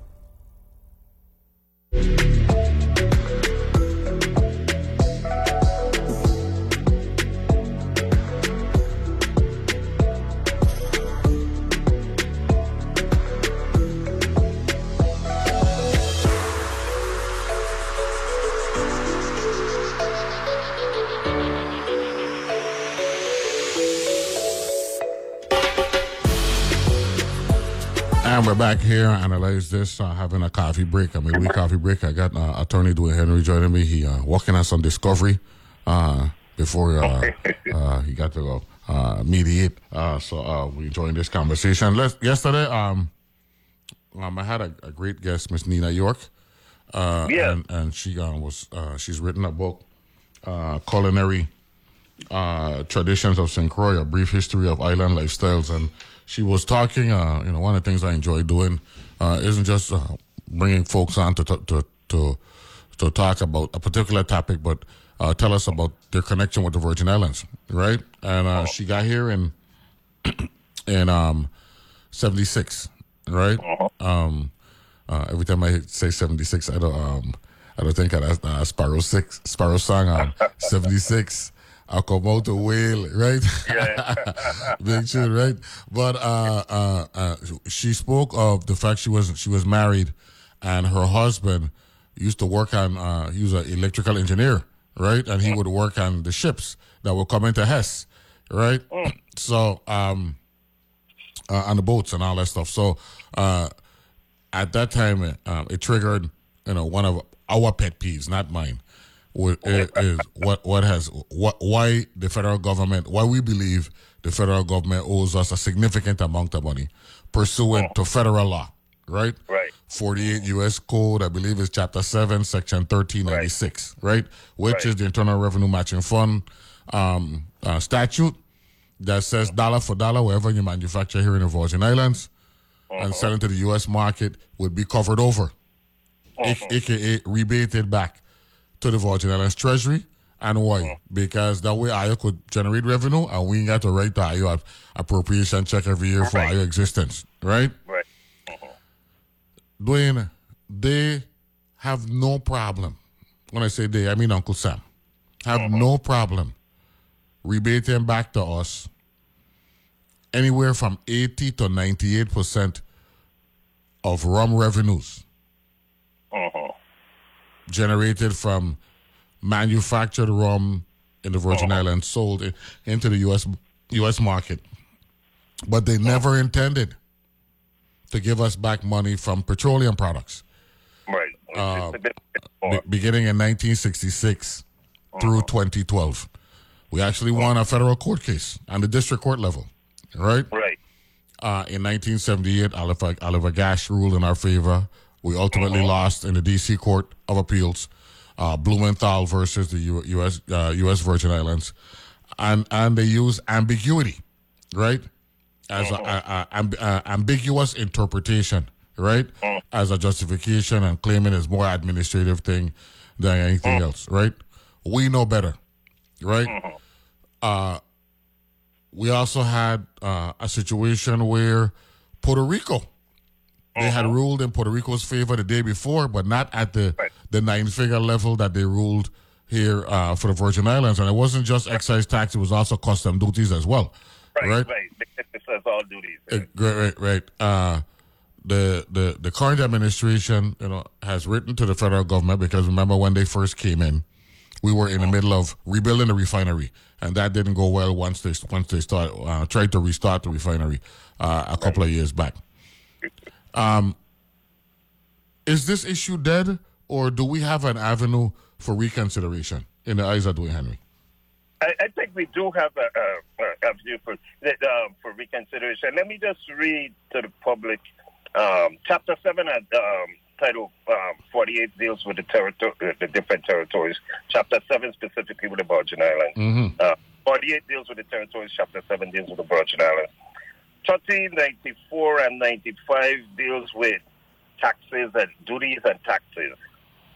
Back here, analyze this, uh, having a coffee break, a midweek coffee break. I got uh, attorney Dwayne Henry joining me. He uh, working on some discovery uh, before uh, uh, he got to go uh, mediate. Uh, so uh, we joined this conversation. Let's, yesterday, um, um, I had a, a great guest, Miss Nina York. Uh, Yeah. And, and she uh, was uh, she's written a book, uh, culinary uh, traditions of St. Croix, a brief history of island lifestyles, and she was talking. Uh, you know, one of the things I enjoy doing uh, isn't just uh, bringing folks on to to to to talk about a particular topic, but uh, tell us about their connection with the Virgin Islands, right? And uh, she got here in in um seventy six, right? Um, uh, every time I say seventy six, I don't um I don't think of uh, Sparrow six Sparrow song on seventy six. I'll come the whale, right? Big tune, right? But uh, uh, uh, she spoke of the fact she was she was married, and her husband used to work on. Uh, he was an electrical engineer, right? And he would work on the ships that would come into Hess, right? So um, uh, on the boats and all that stuff. So uh, at that time, uh, it triggered you know one of our pet peeves, not mine. What is, is what what has what why the federal government why we believe the federal government owes us a significant amount of money pursuant to federal law, right? Right. 48 U.S. Code, I believe is Chapter 7, Section 1396, right? Which Right. is the Internal Revenue Matching Fund um, uh, statute that says dollar for dollar, wherever you manufacture here in the Virgin Islands and sell into the U.S. market would be covered over, A- aka rebated back to the Virgin Islands Treasury. And why? Because that way I could generate revenue and we got to write the IO appropriation check every year for IO existence, right? Right. Mm-hmm. Dwayne, they have no problem. When I say they, I mean Uncle Sam. Have uh-huh. no problem rebating back to us anywhere from 80 to 98% of rum revenues generated from manufactured rum in the Virgin Islands sold into the US US market. But they never intended to give us back money from petroleum products. Right. Uh, be- beginning in 1966 through 2012. We actually won a federal court case on the district court level, right? Right. Uh, in 1978, Oliver, Oliver Gasch ruled in our favor. We ultimately lost in the D.C. Court of Appeals, uh, Blumenthal versus the U- U.S. Uh, U.S. Virgin Islands, and and they use ambiguity, right, as a, a, a, amb- uh, ambiguous interpretation, right, as a justification and claiming it's more administrative thing than anything else, right? We know better, right? Uh, we also had uh, a situation where Puerto Rico, they had ruled in Puerto Rico's favor the day before, but not at the the nine figure level that they ruled here uh, for the Virgin Islands. And it wasn't just excise tax; it was also custom duties as well. Right. Right. Right. It says all duties. Right, right, right. Uh, the, the the current administration, you know, has written to the federal government because remember when they first came in, we were in the middle of rebuilding the refinery, and that didn't go well once they once they start uh, tried to restart the refinery uh, a couple of years back. Um, is this issue dead, or do we have an avenue for reconsideration in the eyes of Dwayne Henry? I, I think we do have a, a, a avenue for uh, for reconsideration. Let me just read to the public. Um, chapter seven at um, title um, 48 deals with the territory, the different territories. Chapter 7 specifically with the Virgin Islands. Mm-hmm. Uh, 48 deals with the territories. Chapter 7 deals with the Virgin Islands. 1394 and 95 deals with taxes and duties and taxes.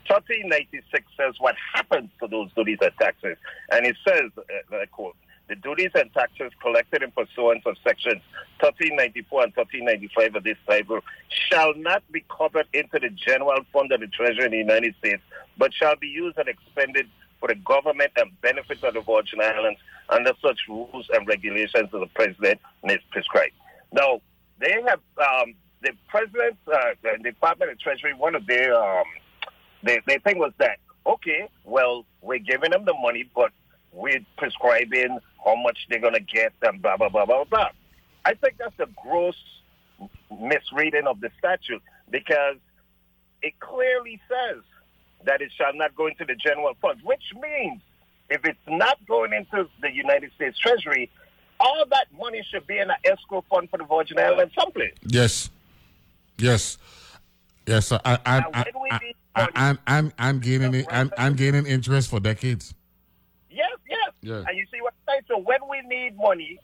1396 says what happens to those duties and taxes. And it says, uh, I quote, the duties and taxes collected in pursuance of sections 1394 and 1395 of this title shall not be covered into the general fund of the Treasury in the United States, but shall be used and expended for the government and benefits of the Virgin Islands under such rules and regulations as the President may prescribe. Now, they have um, the President, uh, the Department of Treasury, one of their, um, their, their thing was that, okay, well, we're giving them the money, but we're prescribing how much they're going to get and blah, blah, blah, blah, blah. I think that's a gross misreading of the statute because it clearly says that it shall not go into the general fund, which means if it's not going into the United States Treasury, all that money should be in an escrow fund for the Virgin Islands someplace. Yes. Yes. Yes, I, I, I, I, I, I'm, I'm gaining, I'm, I'm gaining interest for decades. Yes, yes. Yeah. And you see what I'm saying? So when we need money,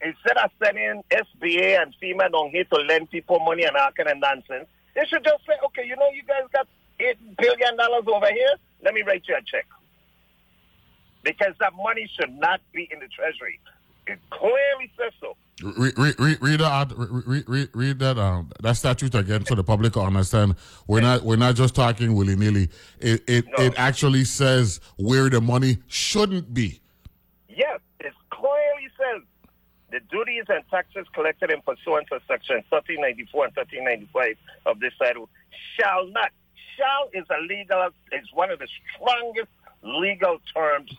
instead of sending SBA and FEMA down here to lend people money and all kind of nonsense, they should just say, okay, you know, you guys got $8 billion over here. Let me write you a check. Because that money should not be in the Treasury. It clearly says so. Read, read, read, read that. Read, read, read that. Um, that statute again, so the public will understand. We're not. We're not just talking willy nilly. It it, No. it actually says where the money shouldn't be. Yes, it clearly says the duties and taxes collected in pursuance of section 1394 and 1395 of this title shall not. Shall is a legal, is one of the strongest legal terms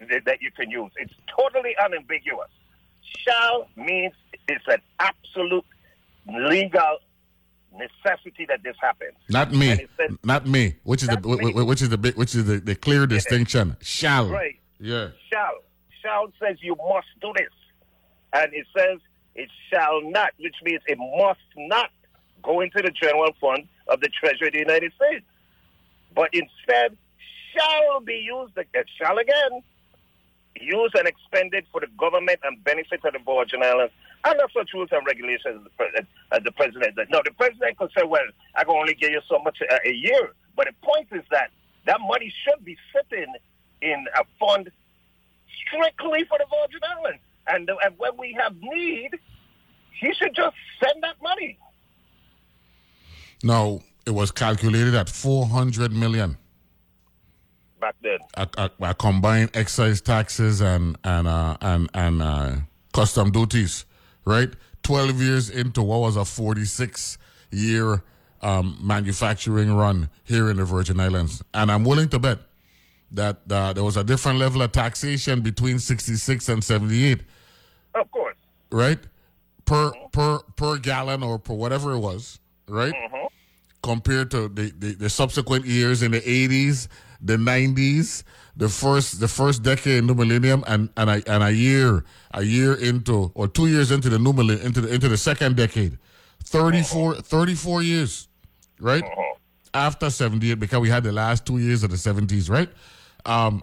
that, that you can use. It's totally unambiguous. Shall means it's an absolute legal necessity that this happens. Not me. says- Not me. Which is the me. wh- wh- which is the big which is the, the clear distinction. Shall. Right. Yeah. shall. Shall says you must do this. And it says it shall not, which means it must not go into the general fund of the Treasury of the United States. But instead shall be used, uh, shall again, used and expended for the government and benefit of the Virgin Islands under such rules and regulations as the, as uh, the president. does. No, the president could say, well, I can only give you so much a, a year. But the point is that that money should be sitting in a fund strictly for the Virgin Islands. And, uh, and when we have need, he should just send that money. No, it was calculated at four hundred million. Back then. a, a, a combined excise taxes and and uh, and and uh, custom duties, right? Twelve years into what was a forty-six year um, manufacturing run here in the Virgin Islands, and I'm willing to bet that uh, there was a different level of taxation between sixty-six and seventy-eight, Of course. right? Per per per gallon or per whatever it was, right? compared to the, the, the subsequent years in the 80s, the 90s, the first the first decade in the millennium, and and a, and a year a year into or two years into the new millennium, into the into the second decade, 34, 34 years, right? After 78, because we had the last two years of the 70s, right? Um,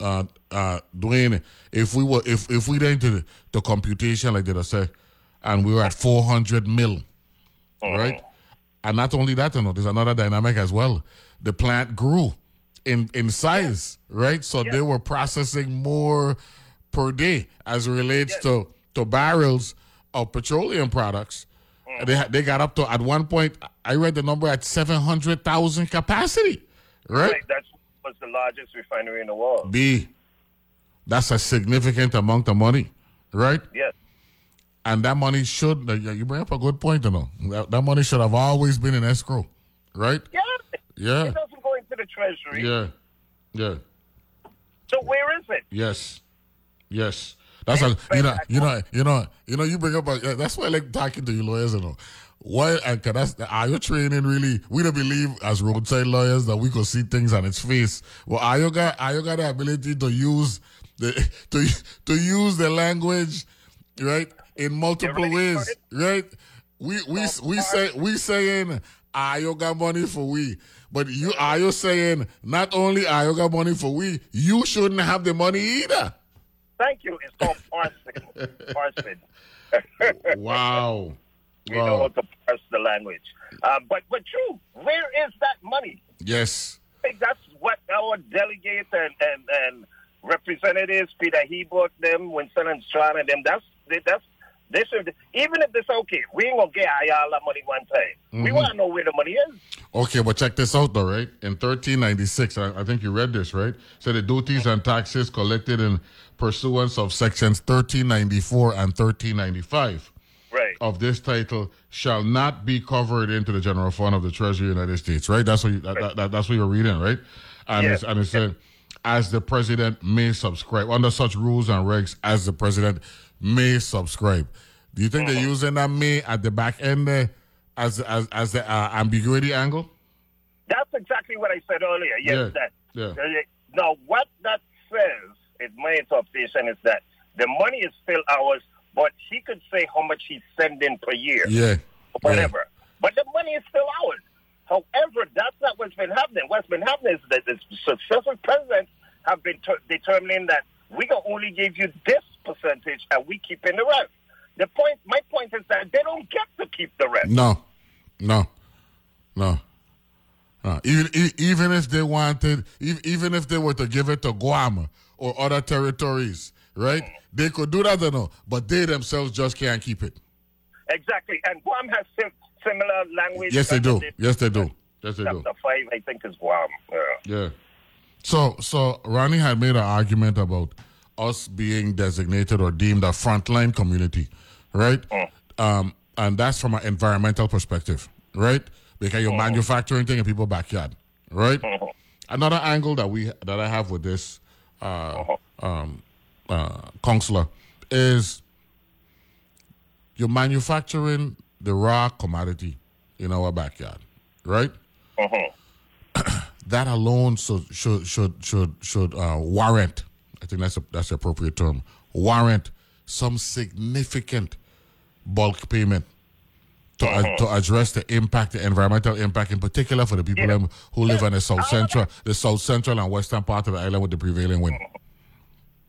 uh, uh, Dwayne, if we were if if we went into the, the computation like did I say, and we were at 400 mil, right? And not only that, you know, there's another dynamic as well. The plant grew in in size, right? So they were processing more per day as it relates to to barrels of petroleum products. Uh-huh. They they got up to at one point. I read the number at seven hundred thousand capacity, right? That was the largest refinery in the world. B, that's a significant amount of money, right? Yes. And that money should. You bring up a good point, you know. That, that money should have always been in escrow, right? Yeah. Yeah. It doesn't go into the treasury. Yeah. Yeah. So where is it? Yes. Yes. That's a, you know, you know, you know, you know, you bring up. A, that's why I like talking to you lawyers, you know. Why? Uh, and that's are you training really? We don't believe as roadside lawyers that we could see things on its face. Well, are you got are you got the ability to use the to to use the language, right, in multiple ways, right? We we we say we saying you got money for we, but you are you saying not only you got money for we, you shouldn't have the money either. Thank you. It's called parsing. parsing. wow. We wow. know how to parse the language. Uh, but but true, where is that money? Yes. I think that's what our delegates and, and, and representatives, Peter Hebert, them, Winston and Strachan, and them, that's, that's they should, even if say, okay, we ain't gonna get all that money one time. Mm-hmm. We want to know where the money is. Okay, but check this out though, right? In 1396, I, I think you read this, right? So the duties and taxes collected in pursuance of sections 1394 and 1395 right. of this title shall not be covered into the general fund of the Treasury of the United States, right? That's what you, that, that, that, that's what you're reading, right? And yes. it's, and it said, as the president may subscribe under such rules and regs as the president may subscribe. Do you think mm-hmm. they're using that may at the back end there as as as the uh, ambiguity angle? That's exactly what I said earlier. Yes, yeah. that. Yeah. Now, what that says, in my interpretation, is that the money is still ours, but he could say how much he's sending per year. Yeah. Whatever. Yeah. But the money is still ours. However, that's not what's been happening. What's been happening is that the successive presidents have been ter- determining that we can only give you this percentage and we keep in the rest. The point, my point is that they don't get to keep the rest. No, no, no. no. Even even if they wanted, even if they were to give it to Guam or other territories, right? Mm. They could do that, or no, but they themselves just can't keep it. Exactly, and Guam has sim- similar language. Yes, they do. Yes, they do. Yes, they Chapter do. five, I think, is Guam. Yeah. Yeah. So, so Ronnie had made an argument about us being designated or deemed a frontline community, right? Mm. Um, and that's from an environmental perspective, right? Because you're Mm. manufacturing thing in people's backyard, right? Mm-hmm. Another angle that we that I have with this uh, um, uh, counselor is you're manufacturing the raw commodity in our backyard, right? That alone should should should should, should uh, warrant. I think that's a, that's the appropriate term. Warrant some significant bulk payment to uh, to address the impact, the environmental impact, in particular for the people Yeah. who live in the south central, the south central and western part of the island with the prevailing wind.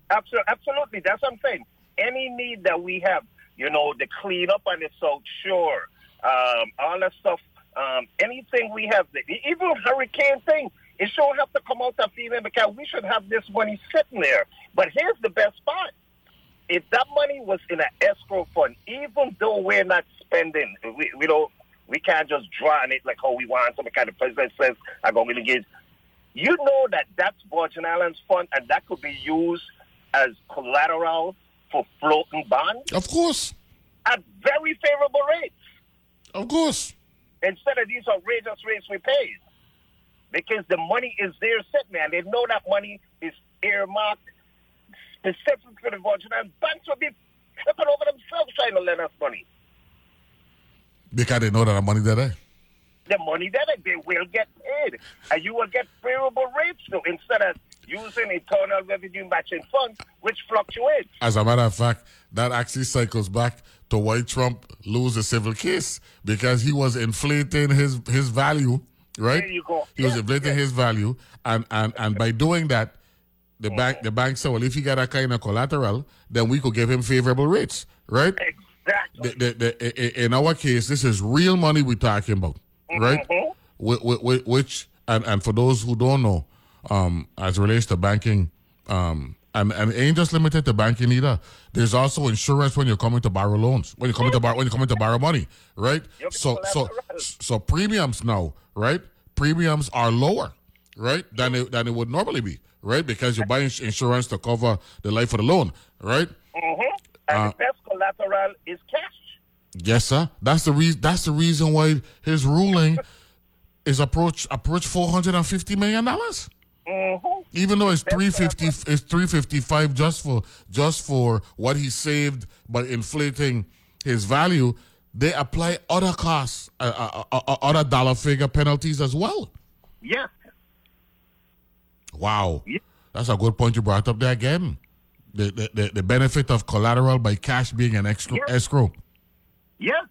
Absolutely, absolutely. That's what I'm saying. Any need that we have, you know, the cleanup on the South Shore, um, all that stuff, um, anything we have, the- even hurricane thing, it shouldn't have to come out of FEMA because we should have this money sitting there. But here's the best part. If that money was in an escrow fund, even though we're not spending, we, we don't, we can't just draw on it like how we want to because the president says, I'm going to give you know that that's Virgin Islands Fund, and that could be used as collateral for floating bonds Of course, at very favorable rates of course. Instead of these outrageous rates we pay. Because the money is there sitting there, and they know that money is earmarked specifically for the Virgin Islands. Banks will be tripping over themselves trying to lend us money. Because they know that the money there. The money that they will get paid, and you will get favorable rates too, instead of using internal revenue matching funds, which fluctuates. As a matter of fact, that actually cycles back to why Trump lose the civil case because he was inflating his his value, right? There you go. He was Yeah, inflating his value, and and and by doing that, the bank the bank said, well, if he got that kind of collateral, then we could give him favorable rates, right? Exactly. The, the, the, in our case, this is real money we're talking about, right? Mhm. Wh- wh- wh- Which and and for those who don't know, um, as it relates to banking, um, and and it ain't just limited to banking either. There's also insurance when you're coming to borrow loans, when you're coming to borrow when you're coming to borrow money, right? So so so premiums now, right? Premiums are lower, right, than it, than it would normally be, right? Because you're buying insurance to cover the life of the loan, right? Mm-hmm. And Uh, the best collateral is cash. Yes, sir. That's the reason. That's the reason why his ruling is approach approach four hundred and fifty million dollars. Mm-hmm. Even though it's three fifty, it's three fifty five just for just for what he saved by inflating his value. They apply other costs, uh, uh, uh, other dollar figure penalties as well. Yes. Wow, that's a good point you brought up there again. The the, the, the benefit of collateral by cash being an escrow. escrow. Yeah.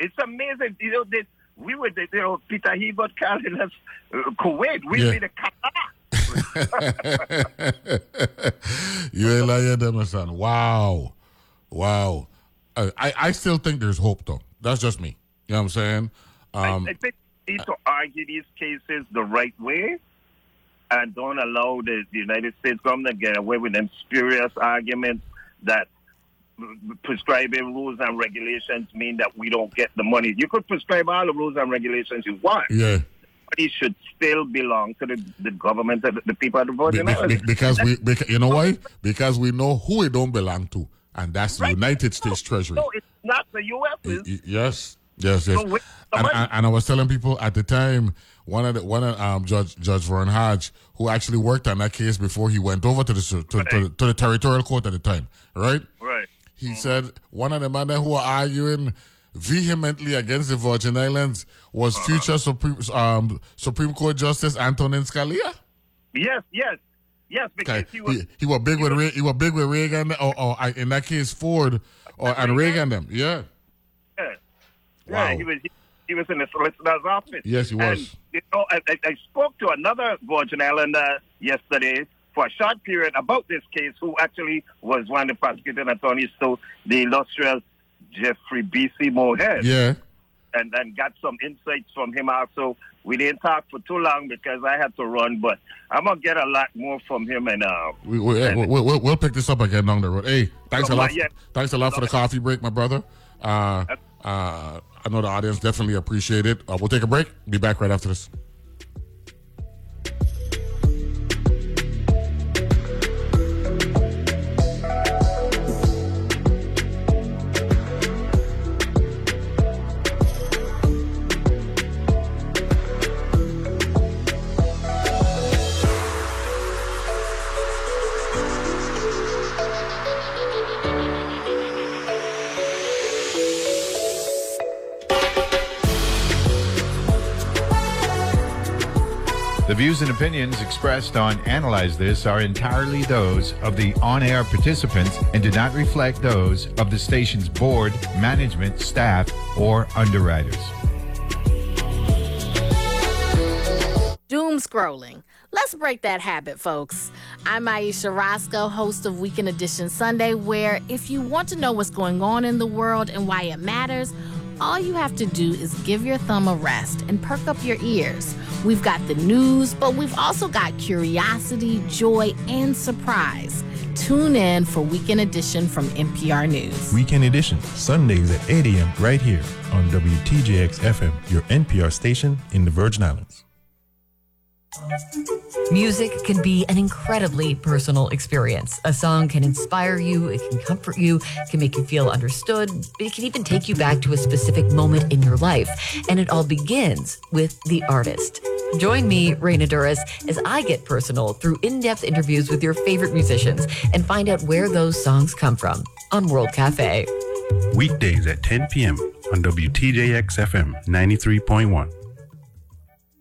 It's amazing. You know, that we were, the, you know, Peter Hebert calling us uh, Kuwait. We Yeah. be the Qatar. you ain't lying there, my son. Wow. Wow. Uh, I, I still think there's hope, though. That's just me. You know what I'm saying? Um, I think we need to argue these cases the right way and don't allow the, the United States government to get away with them spurious arguments that prescribing rules and regulations mean that we don't get the money. You could prescribe all the rules and regulations you want. yeah. Money should still belong to the, the government, the, the people of the Be- be- be- because we, because, you know why? Because we know who it don't belong to, and that's the United States Treasury. No, it's not the U.S. Y- y- Yes, yes, yes. So And, and, and I was telling people at the time, one of the one of um Judge Judge Verne Hodge, who actually worked on that case before he went over to the to, to, to, the, to the territorial court at the time, right? Right. He said one of the men who were arguing vehemently against the Virgin Islands was Uh-huh. future Supreme um, Supreme Court Justice Antonin Scalia. Yes, yes, yes, because Okay, he was. he, he was big with Re- he was big with Reagan, or, or in that case Ford, or and Reagan them. Yeah. Yeah. Wow. Yeah, he was he was in the solicitor's office. Yes, he was. And, you know, I, I, I spoke to another Virgin Islander yesterday for a short period about this case, who actually was one of the prosecuting attorneys to the illustrious Jeffrey B.C. Moorhead. Yeah. And then got some insights from him also. We didn't talk for too long because I had to run, but I'm gonna get a lot more from him and uh We, we, and- we'll, we'll, we'll pick this up again down the road. Hey, thanks a lot. yeah. Thanks a lot for the coffee break, my brother. Uh, uh, I know the audience definitely appreciate it. Uh, we'll take a break. Be back right after this. Views and opinions expressed on Analyze This are entirely those of the on air participants and do not reflect those of the station's board, management, staff, or underwriters. Doom scrolling. Let's break that habit, folks. I'm Ayesha Rascoe, host of Weekend Edition Sunday, where if you want to know what's going on in the world and why it matters, all you have to do is give your thumb a rest and perk up your ears. We've got the news, but we've also got curiosity, joy, and surprise. Tune in for Weekend Edition from NPR News. Weekend Edition, Sundays at 8 a.m. right here on WTJX FM, your NPR station in the Virgin Islands. Music can be an incredibly personal experience. A song can inspire you, it can comfort you, can make you feel understood, it can even take you back to a specific moment in your life. And it all begins with the artist. Join me, Raina Douris, as I get personal through in depth interviews with your favorite musicians and find out where those songs come from on World Cafe. Weekdays at 10 p.m. on WTJX FM 93.1.